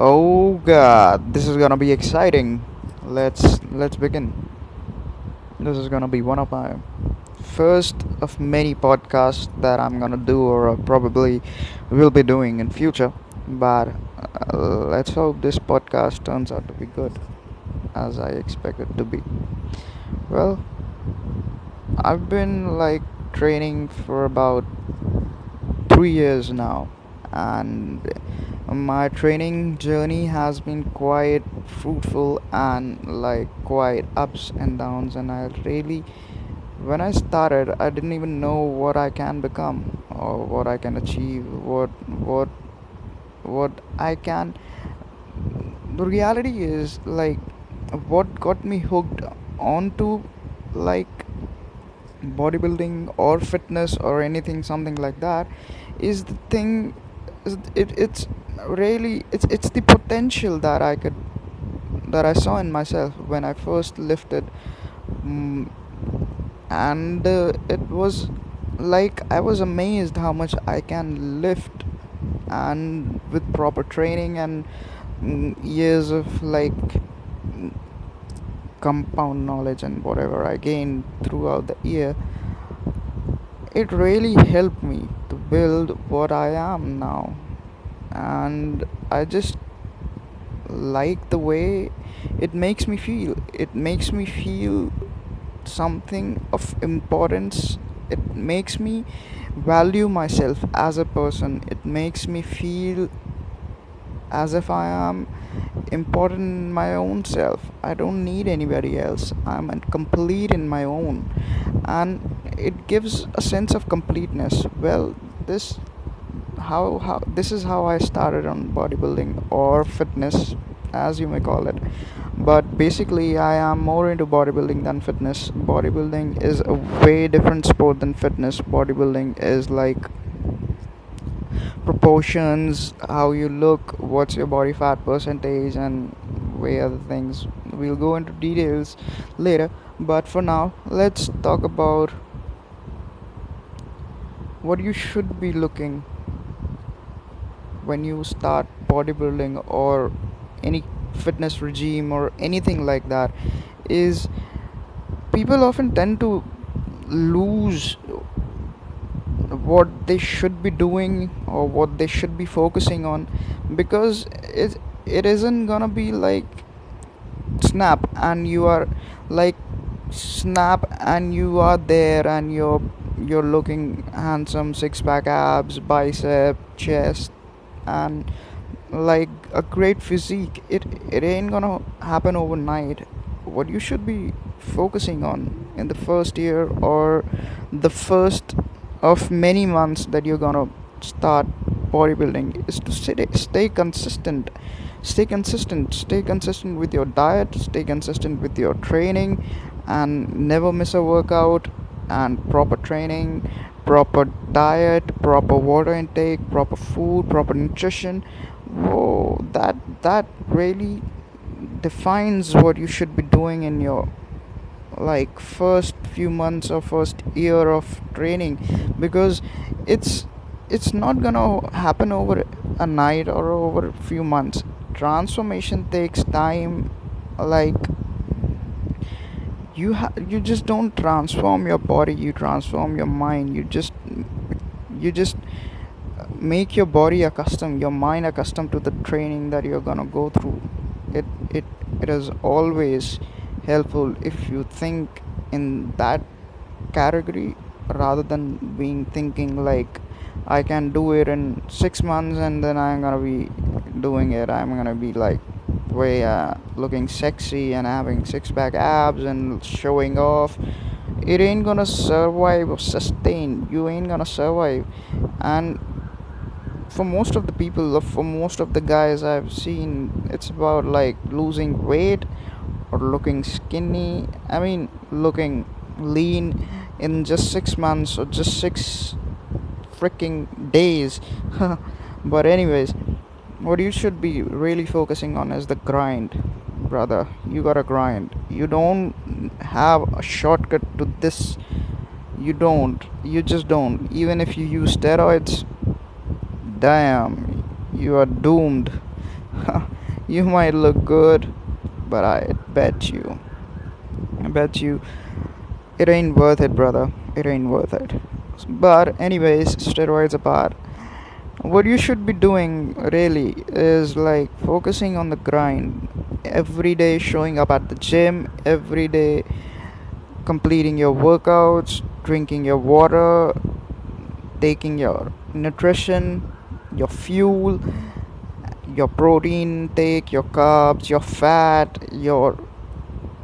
Oh god, this is gonna be exciting. Let's let's begin. This is gonna be one of my first of many podcasts that I'm gonna do or probably will be doing in future. But uh, let's hope this podcast turns out to be good as I expect it to be. Well, I've been like training for about 3 years now and my training journey has been quite fruitful and like quite ups and downs and i really when i started i didn't even know what i can become or what i can achieve what what what i can. The reality is like what got me hooked onto like bodybuilding or fitness or anything something like that is the thing it, it's really it's it's the potential that I could that I saw in myself when I first lifted. Mm, and uh, it was like I was amazed how much I can lift and with proper training and mm, years of like compound knowledge and whatever I gained throughout the year. It really helped me build what I am now and I just like the way it makes me feel. It makes me feel something of importance. It makes me value myself as a person. It makes me feel as if I am important in my own self. I don't need anybody else. I'm complete in my own. And it gives a sense of completeness. Well, this how how this is how I started on bodybuilding or fitness as you may call it. But basically I am more into bodybuilding than fitness. Bodybuilding is a way different sport than fitness. Bodybuilding is like proportions how you look what's your body fat percentage and way other things. We'll go into details later but for now let's talk about what you should be looking when you start bodybuilding or any fitness regime or anything like that is people often tend to lose what they should be doing or what they should be focusing on because it it isn't gonna be like snap and you are like snap and you are there and you're you're looking handsome six pack abs bicep chest and like a great physique. It it ain't gonna happen overnight. What you should be focusing on in the first year or the first of many months that you're gonna start bodybuilding is to stay, stay consistent. Stay consistent. Stay consistent with your diet. Stay consistent with your training and never miss a workout and proper training proper diet proper water intake proper food proper nutrition. Whoa that that really defines what you should be doing in your like first few months or first year of training. Because it's it's not gonna happen over a night or over a few months. Transformation takes time like you ha- you just don't transform your body you transform your mind you just you just make your body accustomed your mind accustomed to the training that you're gonna go through it it it is always helpful if you think in that category rather than being thinking like I can do it in six months and then I'm gonna be doing it. I'm gonna be like way uh, looking sexy and having six pack abs and showing off. It ain't gonna survive or sustain. You ain't gonna survive. And for most of the people for most of the guys i've seen it's about like losing weight or looking skinny. I mean looking lean in just six months or just six freaking days. But anyways what you should be really focusing on is the grind brother. You gotta grind. You don't have a shortcut to this. You don't. You just don't. Even if you use steroids damn you are doomed. You might look good, but I bet you, I bet you, it ain't worth it, brother. It ain't worth it. But, anyways, steroids apart, what you should be doing really is like focusing on the grind every day, showing up at the gym every day, completing your workouts, drinking your water, taking your nutrition, your fuel, your protein take your carbs, your fat, your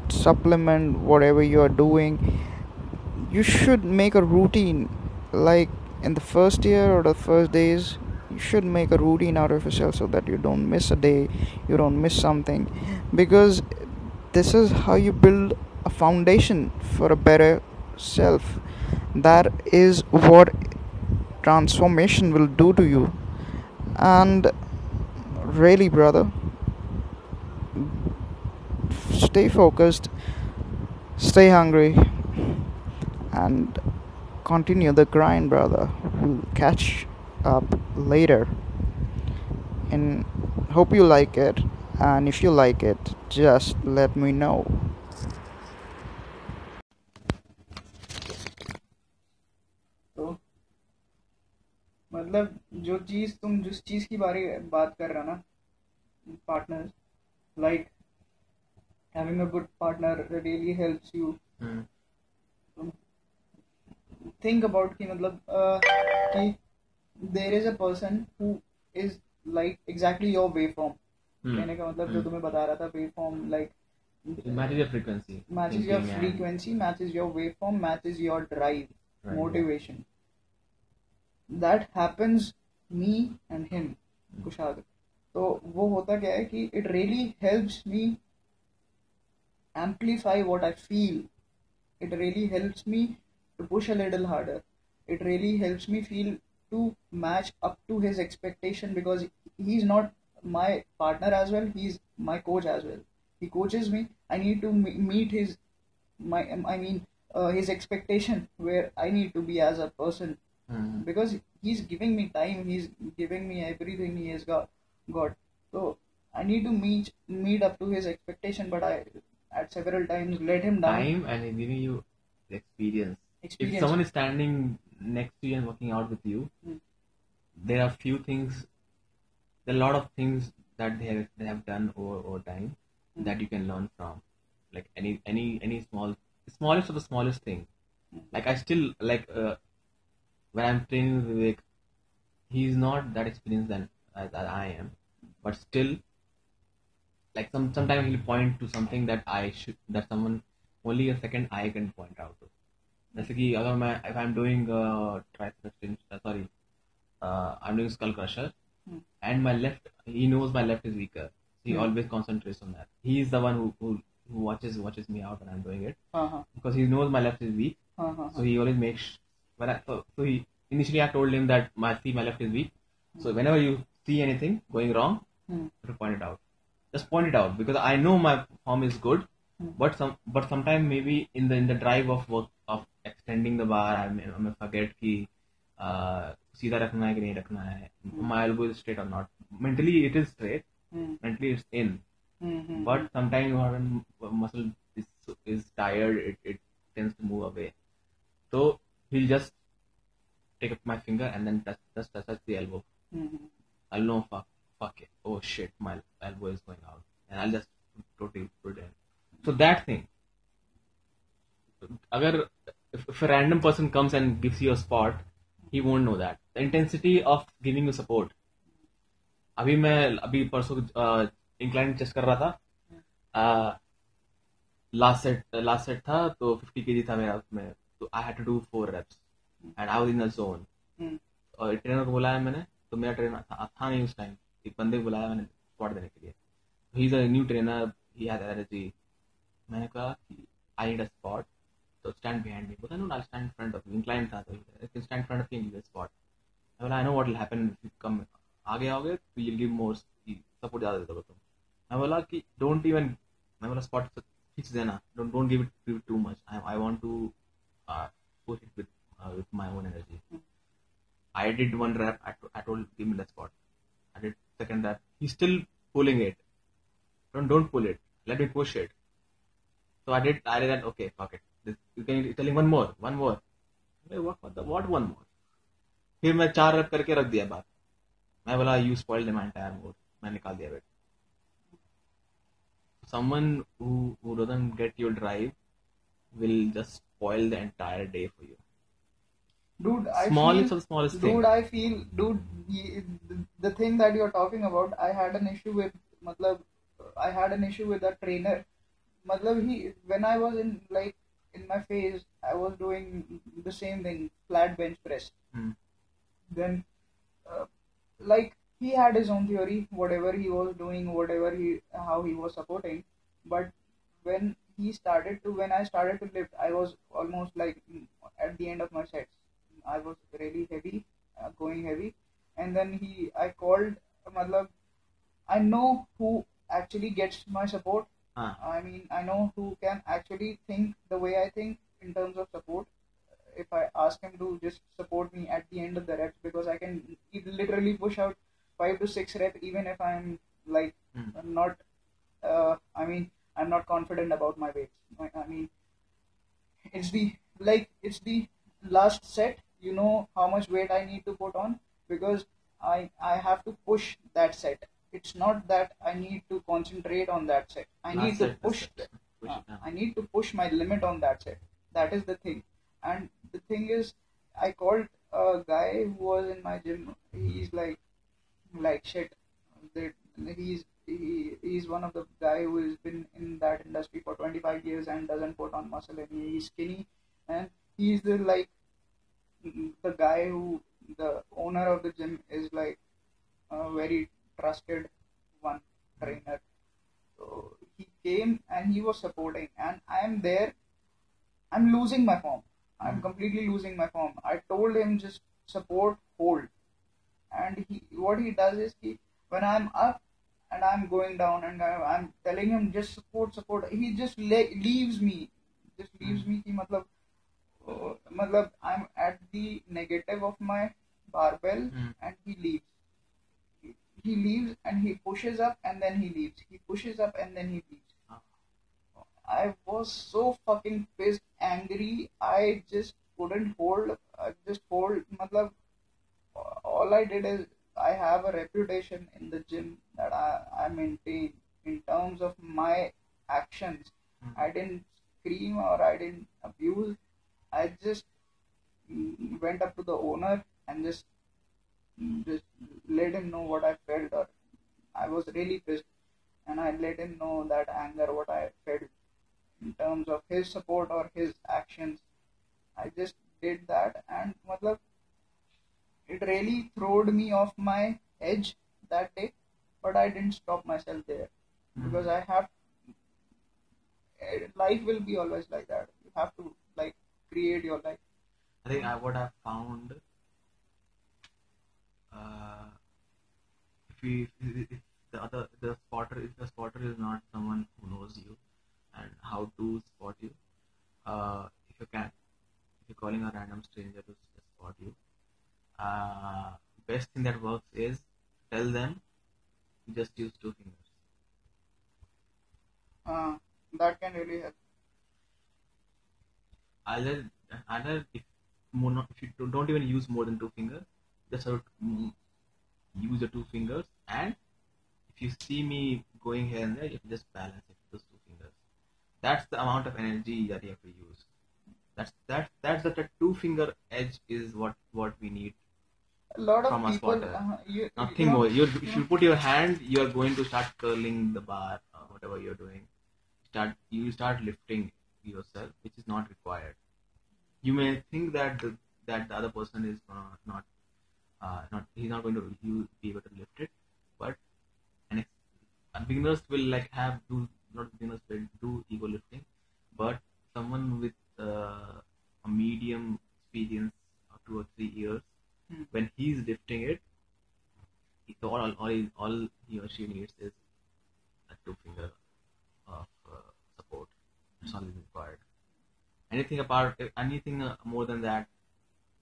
supplement, whatever you are doing, you should make a routine. Like in the first year or the first days, you should make a routine out of yourself so that you don't miss a day, you don't miss something. Because this is how you build a foundation for a better self. That is what transformation will do to you. And really, brother, stay focused, stay hungry, and continue the grind, brother. We'll catch up later. And hope you like it. And if you like it, just let me know. तो मतलब जो चीज़ तुम जिस चीज़ की बारे बात कर रहा ना partner like having a good partner really helps you think about कि मतलब uh, कि there is a person who is like exactly your waveform Hmm. कहने का मतलब जो Hmm. तुम्हें बता रहा था waveform like It matches your frequency. matches your thinking and- frequency matches your waveform matches your drive Right. motivation that happens me and him कुशाग तो वो होता क्या है कि it really helps me amplify what I feel. It really helps me to push a little harder. It really helps me feel to match up to his expectation because he's not my partner as well. He's my coach as well. He coaches me. I need to meet his my I mean uh, his expectation where I need to be as a person Hmm. because he's giving me time he's giving me everything he has got got so i need to meet meet up to his expectation but i at several times let him down Time and giving you experience. experience If someone is standing next to you and working out with you, Hmm. there are few things, there are a lot of things that they have, they have done over, over time Hmm. that you can learn from. Like any any any small smallest of the smallest thing. Hmm. Like I still like uh, when I'm training with Vivek, he's not that experienced than as, as I am, but still like some sometimes he'll point to something that I should that someone only a second eye can point out to. जैसे कि अगर मैं if I'm doing uh, tricep extension sorry uh, I'm doing skull crusher Hmm. and my left he knows my left is weaker he Hmm. always concentrates on that he is the one who, who, who watches watches me out when I'm doing it uh-huh, because he knows my left is weak uh-huh, so he always makes when I, so, so he initially I told him that my see my left is weak so whenever you see anything going wrong Hmm. you have to point it out just point it out because I know my form is good Hmm. but some but sometimes maybe in the in the drive of work of extending the bar हमें forget की uh, सीधा रखना है कि नहीं रखना है। My elbow is straight और not mentally it is straight mentally it's in but sometime muscle is tired it it tends to move away तो he just take up my finger and then just touch the elbow I know fuck fuck it oh shit my elbow is going out and I just totally so that thing अगर if, if a random person comes and gives you a spot he won't know that. The intensity of giving you support. अभी मैं अभी परसों incline chest कर रहा था। Last set last set था तो 50 केजी था मेरा उसमें। तो I had to do four reps and I was in the zone. और ट्रेनर को बुलाया मैंने। तो मेरा ट्रेनर था, था नहीं उस टाइम एक बंदे को बुलाया मैंने स्पॉट देने के लिए। He is a new trainer he has energy मैंने कहा कि I need a spot So stand behind me. But I know I'll stand in front of you. Incline था तो I can stand in front of you and you will spot. I बोला I know what will happen if you come आगे आओगे तो you'll give more support ज़्यादा दे दोगे तुम. मैं बोला कि don't even मैं बोला spot खींच देना. Don't don't give it give it too much. I I want to uh, push it with uh, with my own energy. I did one rep. I, I told give me the spot. I did second rep. He's still pulling it. Don't don't pull it. Let me push it. So I did. I did that. Okay, fuck it. This, you can you're telling one more, one more. Hey, what what, the, what one more? फिर मैं चार रब करके रख दिया बात मैं बोला you spoil my entire mood मैं निकाल दिया बेट someone who who doesn't get your drive will just spoil the entire day for you dude I smallest feel, of smallest dude thing i feel dude the, the thing that you're talking about i had an issue with matlab i had an issue with a trainer matlab he when i was in like in my phase i was doing the same thing flat bench press. Hmm. then uh, like he had his own theory whatever he was doing whatever he how he was supporting. But when he started to when i started to lift i was almost like mm, at the end of my sets. I was really heavy uh, going heavy. And then he i called matlab, i know who actually gets my support I mean, I know who can actually think the way I think in terms of support. If I ask him to just support me at the end of the reps, because I can literally push out five to six reps, even if I'm like Hmm. not. Uh, I mean, I'm not confident about my weights. I, I mean, it's the like it's the last set. You know how much weight I need to put on because I I have to push that set. It's not that I need to concentrate on that set. I need to push. set. Push uh. I need to push my limit on that set. That is the thing. And the thing is, I called a guy who was in my gym. He's like, like shit. That he's he, he's one of the guy who has been in that industry for 25 years and doesn't put on muscle and he's skinny and he's the like the guy who the owner of the gym is like a very trusted one trainer. So he came and he was supporting. And i am there. I'm losing my form. I'm completely losing my form. I told him just support hold. And he what he does is he when i'm up and i'm going down and I- i'm telling him just support support he just le- leaves me. Just leaves me. Ki matlab uh, matlab i'm at the negative of my barbell Hmm. and he leaves he, leaves and he pushes up and then he leaves he pushes up and then he leaves Ah. I was so fucking pissed, angry. I just couldn't hold. I just hold. Matlab, all I did is I have a reputation in the gym that I, I maintain in terms of my actions. Hmm. I didn't scream or I didn't abuse. I just mm, went up to the owner and just just him know what I felt or I was really pissed and I let him know that anger what I felt in terms of his support or his actions. I just did that and matlab, it really throwed me off my edge that day, but I didn't stop myself there because I have eh, life will be always like that. You have to like create your life. I think I would have found uh, we if the other the spotter if the spotter is not someone who knows you and how to spot you, uh, if you can, if you're calling a random stranger to spot you, uh, best thing that works is tell them just use two fingers. Uh, that can really help. Either either if more not, if you don't- even use more than two fingers, just to mm, use the two fingers and if you see me going here and there, you just balance it with those two fingers. That's the amount of energy that you have to use. That's that that's the, two finger edge is what what we need. A lot of From a people. spotter. Uh, you, Nothing you know, more. You if you put your hand, you are going to start curling the bar or whatever you're doing. Start you start lifting yourself, which is not required. You may think that the, that the other person is uh, not uh, not he's not going to you be able to lift it, but and ex- uh, beginners will like have do not beginners will do ego lifting, but someone with uh, a medium experience of two or three years Hmm. when he's lifting it, he, all, all, all, he, all he or she needs is a two finger of uh, support. That's all is required. Anything apart, anything uh, more than that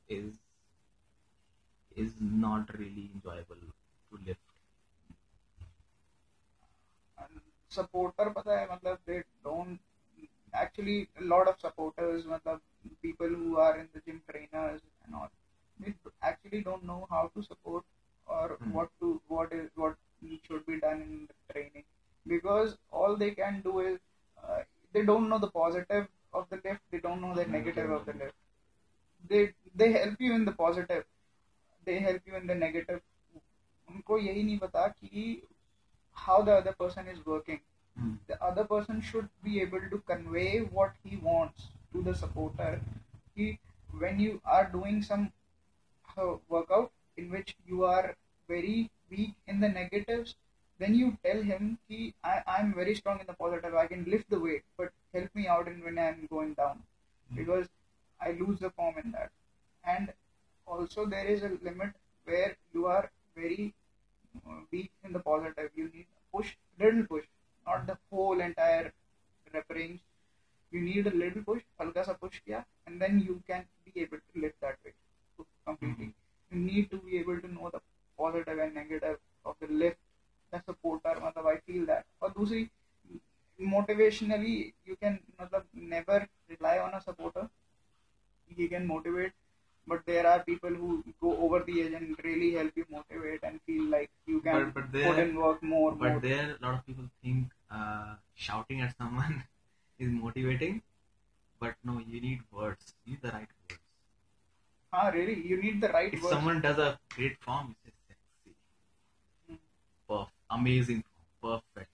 is is not really enjoyable to lift. And supporter, but I mean, they don't actually a lot of supporters, matlab, people who are in the gym trainers and all, they actually don't know how to support or hmm. what to what is what should be done in the training. Because all they can do is uh, they don't know the positive of the lift, they don't know the hmm. negative of the hmm. lift. They they help you in the positive, negative उनको यही नहीं पता कि how the other person is working Hmm. the other person should be able to convey what he wants to the supporter he, when you are doing some uh, workout in which you are very weak in the negatives then you tell him ki, I, i'm very strong in the positive i can lift the weight but help me out in when i'm going down because i lose the form in that and also there is a limit the positive and negative of the lift the supporter मतलब I feel that और दूसरी motivationally you can मतलब never rely on a supporter he can motivate but there are people who go over the edge and really help you motivate and feel like you can But- but there- put in work more But more there, a lot of people think uh, shouting at someone is motivating. But no, you need words. You need the right words. ah really you need the right If words someone does a great form, amazing perfect,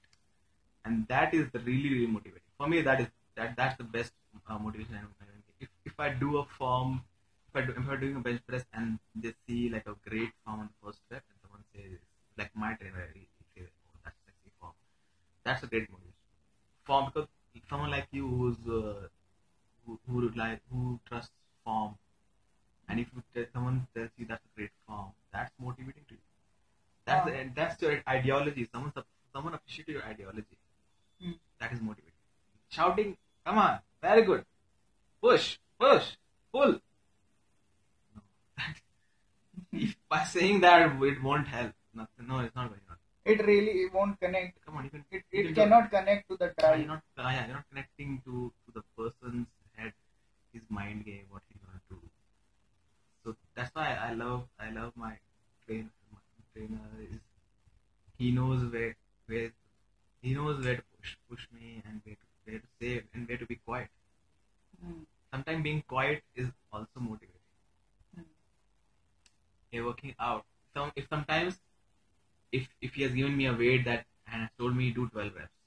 and that is the really really motivating. For me, that is that that's the best uh, motivation. I don't If if I do a form, if I do, if I'm doing a bench press and they see like a great form on the first rep, and someone says like my trainer, he, "Oh, that's sexy form." That's a great motivation. Form because someone like you who's uh, who who like who trusts form and if you tell someone tells you that's a great form, that's motivating to you. That's the, that's your ideology. Someone someone appreciates your ideology. Hmm. That is motivating. Shouting, come on, very good. Push, push, pull. No. if by saying that it won't help. Nothing. No, it's not going on. it really won't connect Come on, you can. it, you it do cannot connect to the You're not. Uh, yeah, you're not connecting to to the person's head, his mind game, what he's gonna do. So that's why I love I love my trainer. Trainer is he knows where where he knows where to push push me and where to where to save and where to be quiet. Hmm. Sometimes being quiet is also motivating. You're working out. Some if sometimes if if he has given me a weight that and has told me to do 12 reps,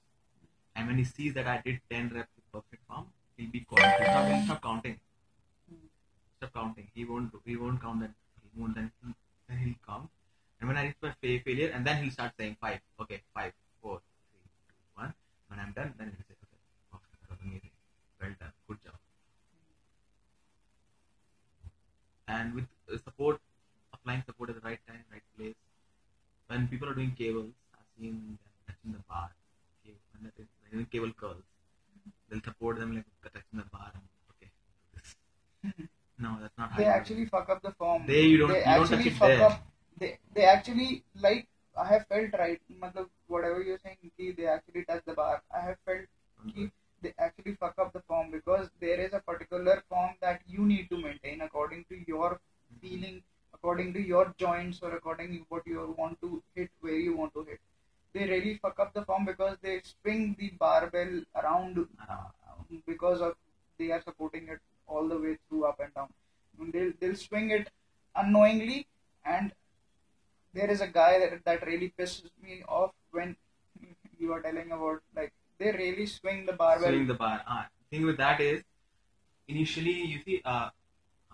and when he sees that I did 10 reps with perfect form, he'll be quiet. He'll stop, he'll stop counting. Hmm. Stop counting. He won't. He won't count that. He won't. Then, he, then he'll count. And when I reach my fa- failure, and then he'll start saying five. Okay, five, four, three, two, one. When I'm done, then he'll say, okay, was amazing, well done, good job. And with uh, support, applying support at the right time, right place. When people are doing cables, I've seen them touching the bar. Okay, when they're doing cable curls, they'll support them like touching the bar. And, okay. No, that's not how they actually fuck up the form. There you don't- They you don't touch it there. up they they actually like I have felt right. Matlab, whatever you're saying, ki they actually touch the bar. I have felt ki mm-hmm. they actually fuck up the form because there is a particular form that you need to maintain according to your mm-hmm. feeling, according to your joints, or according to what you want to hit, where you want to hit. They really fuck up the form because they swing the barbell around ah. because of they are supporting it all the way through up and down. They'll, they'll swing it unknowingly and there is a guy that that really pisses me off when you are telling about like they really swing the barbell. Swing the bar. Ah, thing with that is, initially you see, uh,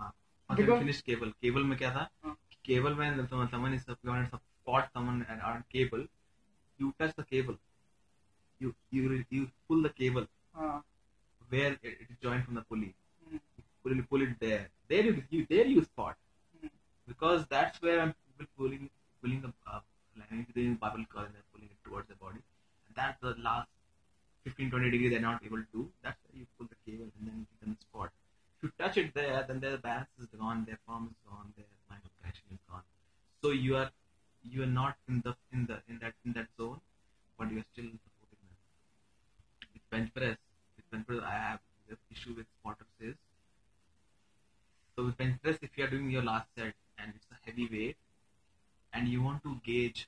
uh, once I Because- finished cable. Cable में क्या था? हाँ. Cable when someone, someone is going to spot someone and on cable, you touch the cable. You you you pull the cable Uh, where it, it is joined from the pulley. mm, Pull it, pull it there. There you you there you spot mm, because that's where I'm people pulling pulling the uh, the barbell curl and they're pulling it towards the body. And that's the last 15 20 degree they're not able to. That's where you pull the cable and then you can spot. If you touch it there, then their balance is gone, their form is gone, their line of connection is gone. So you are you are not in the in the in that in that zone, but you are still supporting them. With bench press, with bench press, I have the issue with spotters is. So with bench press, if you are doing your last set and it's a heavy weight, and you want to gauge.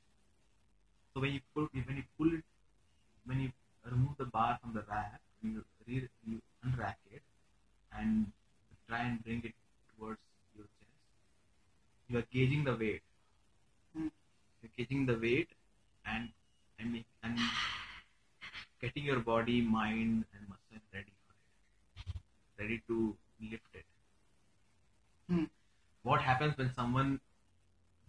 So when you pull when you pull it when you remove the bar from the rack you, re, you unrack it and try and bring it towards your chest. You are gauging the weight. You're gauging the weight and and make, and getting your body mind and muscle ready for it. Ready to lift it. Hmm. what happens when someone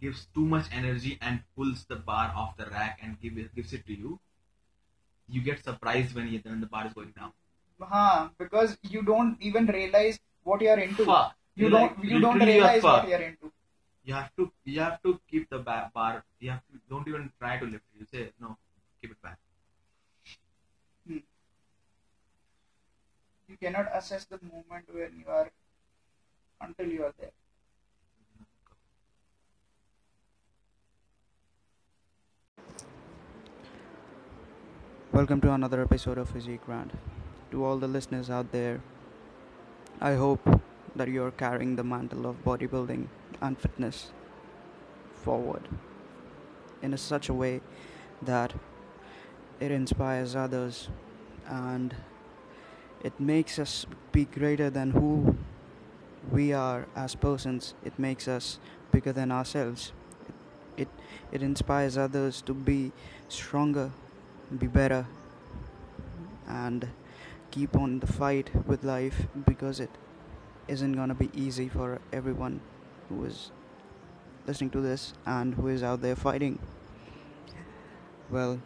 gives too much energy and pulls the bar off the rack and give it, gives it to you you get surprised when, you, when the bar is going down Huh, because you don't even realize what you're into. Fuck. You You're don't you don't realize what you're into. you have to you have to keep the ba- bar you have to don't even try to lift it you say no keep it back hmm. You cannot assess the moment when you are until you are there. Welcome to another episode of Physique Grant. To all the listeners out there, I hope that you are carrying the mantle of bodybuilding and fitness forward in a such a way that it inspires others and it makes us be greater than who we are as persons. It makes us bigger than ourselves. It, it inspires others to be stronger, be better, and keep on the fight with life because it isn't gonna be easy for everyone who is listening to this and who is out there fighting. Well,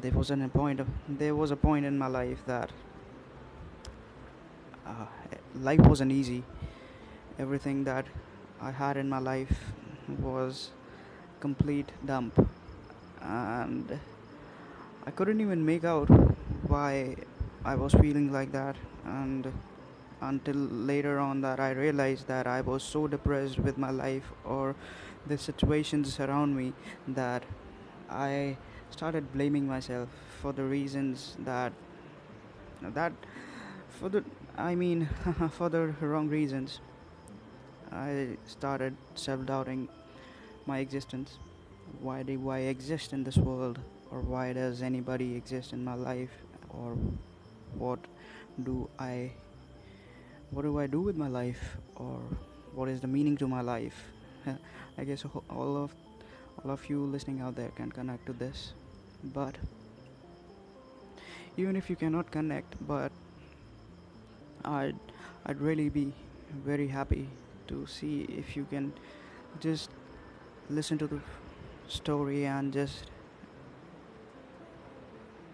there was a point there was a point in my life that uh, life wasn't easy. Everything that I had in my life was complete dump, and I couldn't even make out why I was feeling like that. And until later on, that I realized that I was so depressed with my life or the situations around me that I started blaming myself for the reasons that that for the I mean for the wrong reasons. I started self-doubting my existence. Why do I exist in this world, or why does anybody exist in my life, or what do I what do I do with my life, or what is the meaning to my life? I guess all of all of you listening out there can connect to this, but even if you cannot connect, but I'd I'd really be very happy to see if you can just listen to the story and just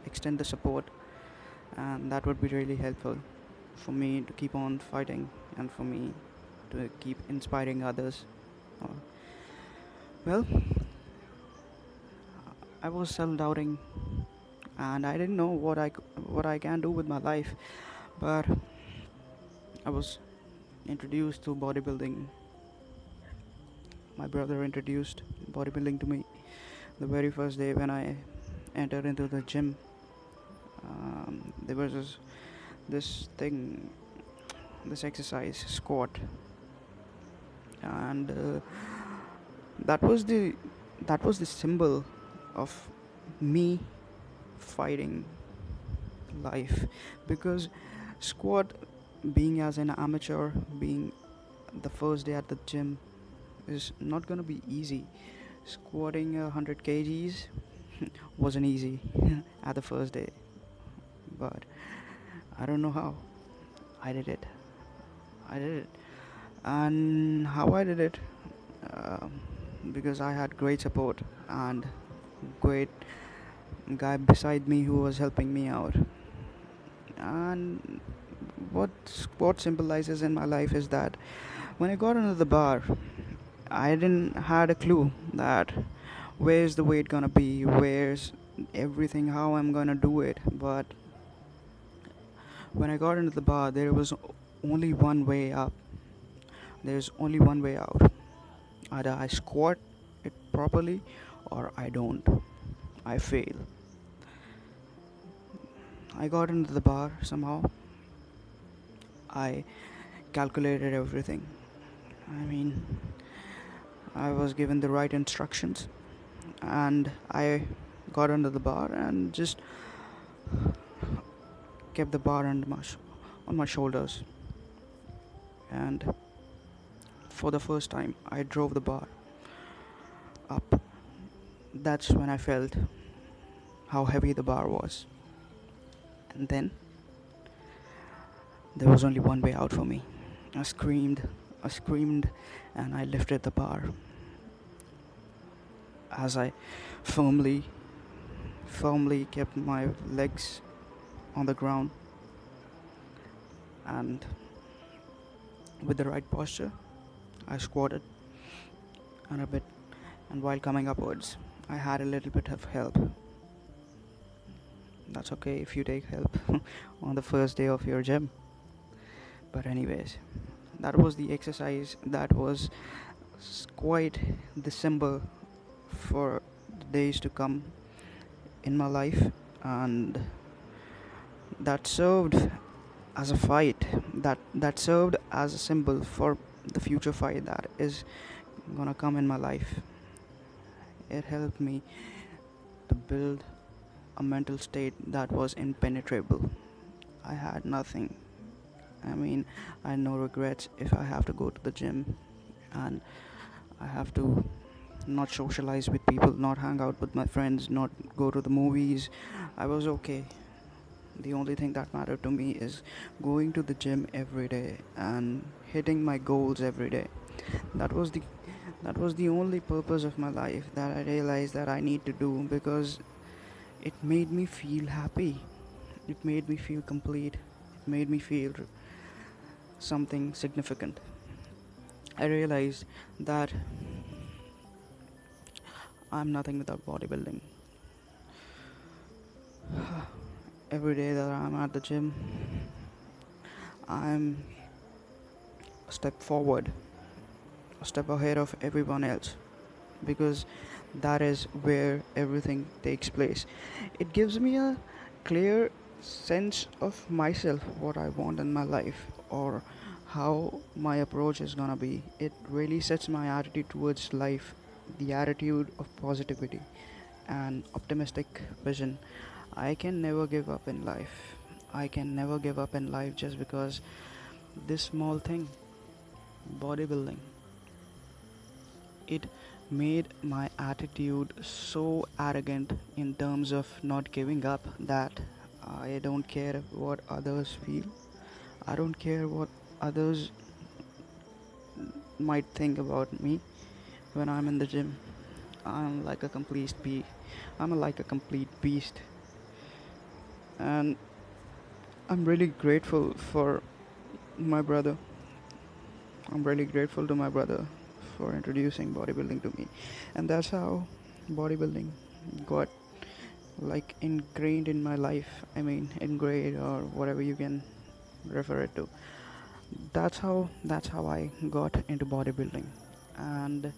extend the support and that would be really helpful for me to keep on fighting and for me to keep inspiring others. Uh, well i was self-doubting and i didn't know what i what i can do with my life but i was introduced to bodybuilding. My brother introduced bodybuilding to me the very first day when i entered into the gym um, there was this, this thing this exercise squat. And uh, that was the that was the symbol of me fighting life. Because squat being as an amateur being the first day at the gym is not to be easy. Squatting a 100 kgs wasn't easy at the first day but i don't know how i did it. I did it. And how i did it um, because i had great support and great guy beside me who was helping me out. And what sport symbolizes in my life is that when I got into the bar, I didn't had a clue that where's the weight gonna be, where's everything, how I'm gonna do it. But when I got into the bar, there was only one way up. There's only one way out. Either I squat it properly or I don't. I fail. I got into the bar somehow. I calculated everything I mean, I was given the right instructions and I got under the bar and just kept the bar under my sh- on my shoulders. And for the first time, I drove the bar up. That's when I felt how heavy the bar was. And then there was only one way out for me. I screamed, I screamed, and I lifted the bar as I firmly, firmly kept my legs on the ground and with the right posture, I squatted and a bit, and while coming upwards, I had a little bit of help. That's okay if you take help on the first day of your gym. But, anyways, that was the exercise that was quite the symbol for the days to come in my life, and that served as a fight that that served as a symbol for the future fight that is gonna come in my life. It helped me to build a mental state that was impenetrable. I had nothing. I mean i had no regrets if i have to go to the gym and i have to not socialize with people not hang out with my friends not go to the movies. I was okay the only thing that mattered to me is going to the gym every day and hitting my goals every day. That was the that was the only purpose of my life that i realized that i need to do because it made me feel happy. It made me feel complete. It made me feel something significant. I realized that i'm nothing without bodybuilding every day that I'm at the gym, I'm a step forward, a step ahead of everyone else because that is where everything takes place. It gives me a clear sense of myself, what I want in my life, or how my approach is gonna be. It really sets my attitude towards life, the attitude of positivity and optimistic vision I can never give up in life. I can never give up in life just because this small thing, bodybuilding, it made my attitude so arrogant in terms of not giving up that I don't care what others feel. I don't care what others might think about me when I'm in the gym. I'm like a complete beast. I'm like a complete beast and I'm really grateful for my brother. I'm really grateful to my brother for introducing bodybuilding to me, and that's how bodybuilding got like ingrained in my life. I mean, ingrained or whatever you can refer it to. That's how that's how I got into bodybuilding, and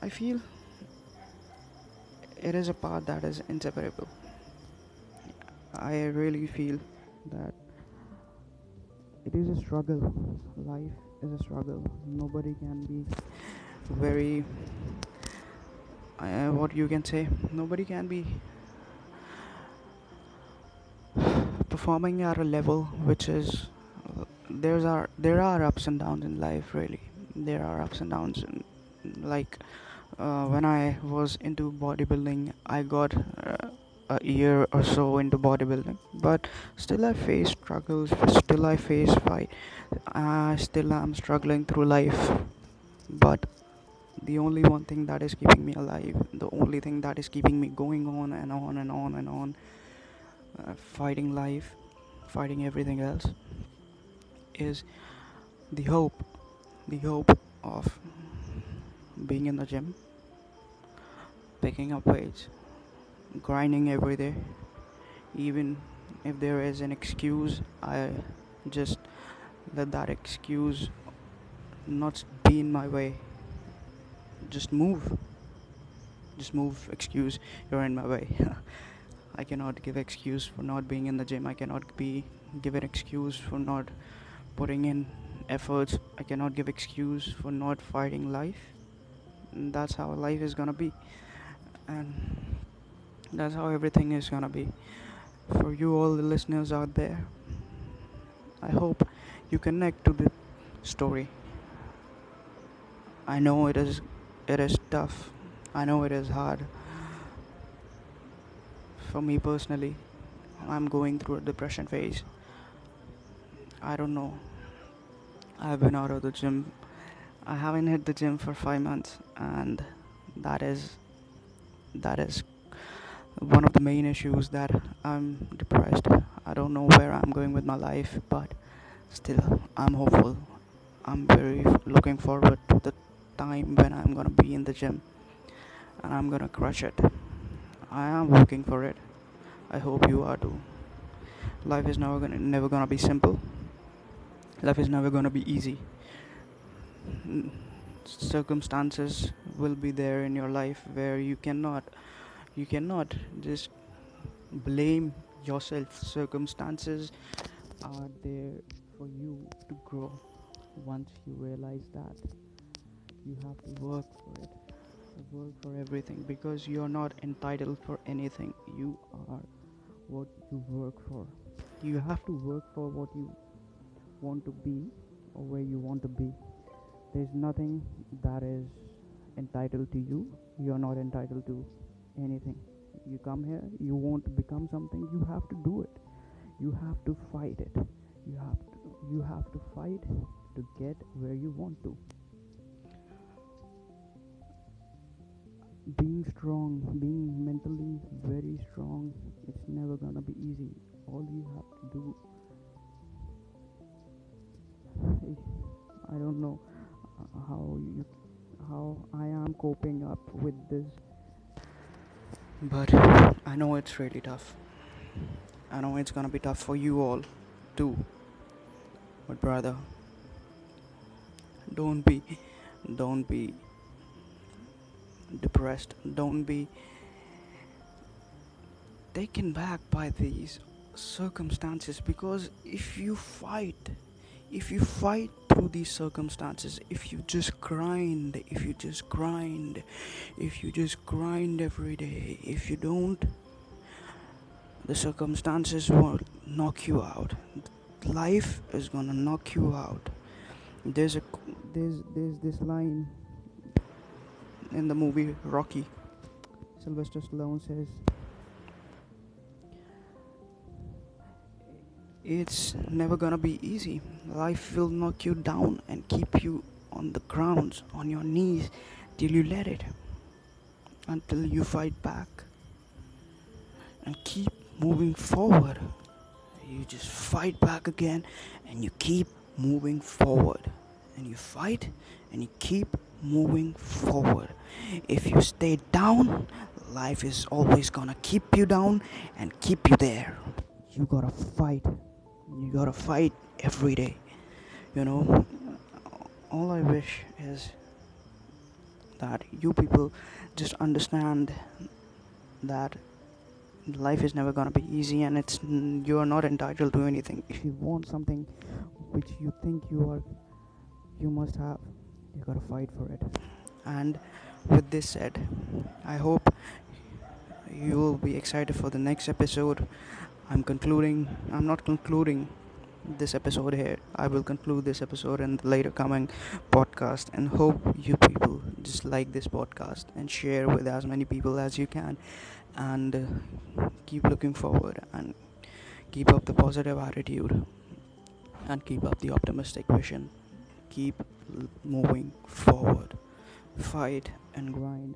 I feel it is a part that is inseparable. I really feel that it is a struggle. Life is a struggle. Nobody can be very. Uh, what you can say? Nobody can be performing at a level which is. There's are there are ups and downs in life. Really, there are ups and downs. In, like uh, when I was into bodybuilding, I got uh, a year or so into bodybuilding, but still I face struggles. Still I face fight. I still am struggling through life, but the only one thing that is keeping me alive, the only thing that is keeping me going on and on and on and on, uh, fighting life, fighting everything else, is the hope, the hope of being in the gym picking up weights, grinding every day. Even if there is an excuse, I just let that excuse not be in my way. Just move. Just move. Excuse, you're in my way. I cannot give excuse for not being in the gym. I cannot be give an excuse for not putting in efforts i cannot give excuse for not fighting life and that's how life is gonna be and that's how everything is gonna be. For you all the listeners out there i hope you connect to the story. I know it is it is tough. I know it is hard. For me personally i'm going through a depression phase. I don't know. I've been out of the gym. I haven't hit the gym for 5 months and that is that is one of the main issues that I'm depressed. I don't know where I'm going with my life, but still, I'm hopeful. I'm very looking forward to the time when I'm gonna be in the gym and I'm gonna crush it. I am working for it. I hope you are too. Life is never gonna never gonna be simple. Life is never gonna be easy. Circumstances will be there in your life where you cannot you cannot just blame yourself. Circumstances are there for you to grow. Once you realize that you have to work for it. Work for everything because you're not entitled for anything. You are what you work for. You have to work for what you want to be or where you want to be there's nothing that is entitled to you. You're not entitled to anything. You come here you want to become something. You have to do it. You have to fight it. You have to you have to fight to get where you want to. Being strong being mentally very strong it's never gonna be easy. All you have to do i don't know how you how i am coping up with this but I know it's really tough. I know it's gonna be tough for you all too. But brother, don't be don't be depressed. Don't be taken back by these circumstances because if you fight if you fight through these circumstances, if you just grind, if you just grind, if you just grind every day, if you don't, the circumstances will knock you out. Life is gonna knock you out. There's a there's there's this line in the movie Rocky. Sylvester Stallone says it's never gonna be easy. Life will knock you down and keep you on the ground, on your knees, till you let it. Until you fight back and keep moving forward. You just fight back again and you keep moving forward. And you fight and you keep moving forward. If you stay down, life is always gonna keep you down and keep you there. You gotta fight you gotta fight every day you know? All i wish is that you people just understand that life is never gonna be easy and it's you are not entitled to anything. If you want something which you think you are you must have you gotta fight for it. And with this said i hope you will be excited for the next episode I'm concluding, I'm not concluding this episode here. I will conclude this episode in the later coming podcast and hope you people just like this podcast and share with as many people as you can and uh, keep looking forward and keep up the positive attitude and keep up the optimistic vision. Keep moving forward. Fight and grind.